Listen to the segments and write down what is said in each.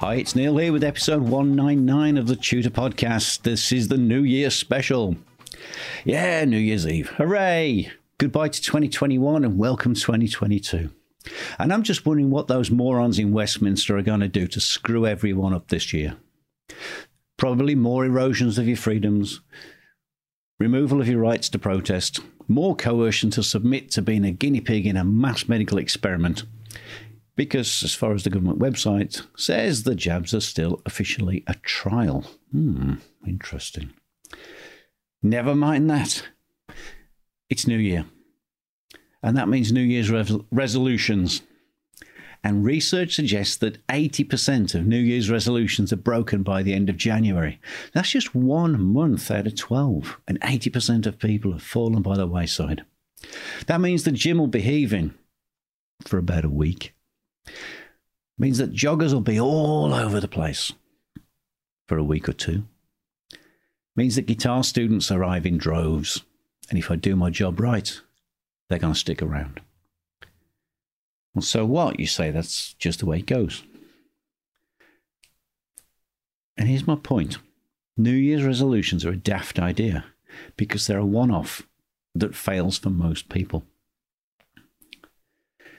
Hi, it's Neil here with episode 199 of the Tutor Podcast. This is the New Year special. Yeah, New Year's Eve. Hooray! Goodbye to 2021 and welcome 2022. And I'm just wondering what those morons in Westminster are going to do to screw everyone up this year. Probably more erosions of your freedoms, removal of your rights to protest, more coercion to submit to being a guinea pig in a mass medical experiment because, as far as the government website says, the jabs are still officially a trial. Hmm, interesting. Never mind that. It's New Year. And that means New Year's res- resolutions. And research suggests that 80% of New Year's resolutions are broken by the end of January. That's just one month out of 12, and 80% of people have fallen by the wayside. That means the gym will be heaving for about a week means that joggers will be all over the place for a week or two. Means that guitar students arrive in droves, and if I do my job right, they're going to stick around. Well, so what? You say that's just the way it goes. And here's my point New Year's resolutions are a daft idea because they're a one off that fails for most people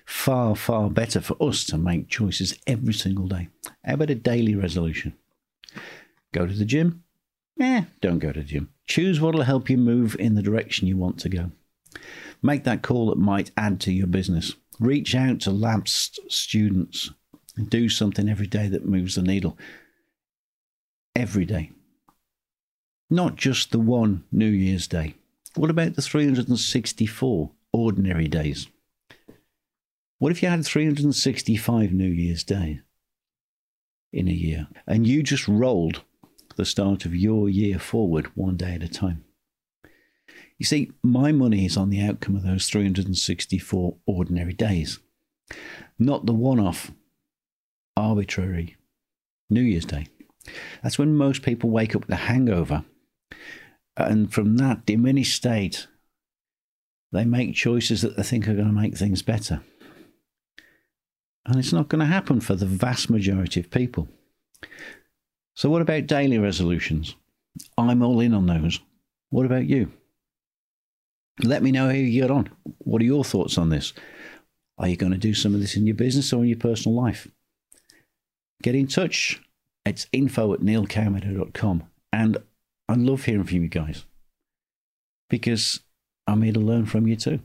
far, far better for us to make choices every single day. How about a daily resolution? Go to the gym? Eh, don't go to the gym. Choose what will help you move in the direction you want to go. Make that call that might add to your business. Reach out to lapsed students do something every day that moves the needle. Every day. Not just the one New Year's Day. What about the 364 ordinary days? What if you had 365 New Year's Day in a year and you just rolled the start of your year forward one day at a time? You see, my money is on the outcome of those 364 ordinary days, not the one off arbitrary New Year's Day. That's when most people wake up with a hangover. And from that diminished state, they make choices that they think are going to make things better. And it's not going to happen for the vast majority of people. So, what about daily resolutions? I'm all in on those. What about you? Let me know how you get on. What are your thoughts on this? Are you going to do some of this in your business or in your personal life? Get in touch. It's info at neilcowmeadow.com. And I love hearing from you guys because I'm here to learn from you too.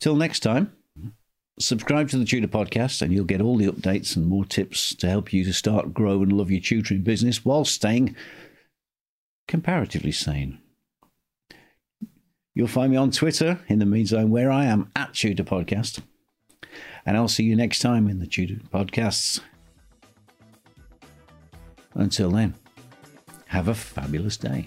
Till next time. Subscribe to the Tutor Podcast, and you'll get all the updates and more tips to help you to start, grow, and love your tutoring business while staying comparatively sane. You'll find me on Twitter in the meantime, where I am at Tutor Podcast. And I'll see you next time in the Tutor Podcasts. Until then, have a fabulous day.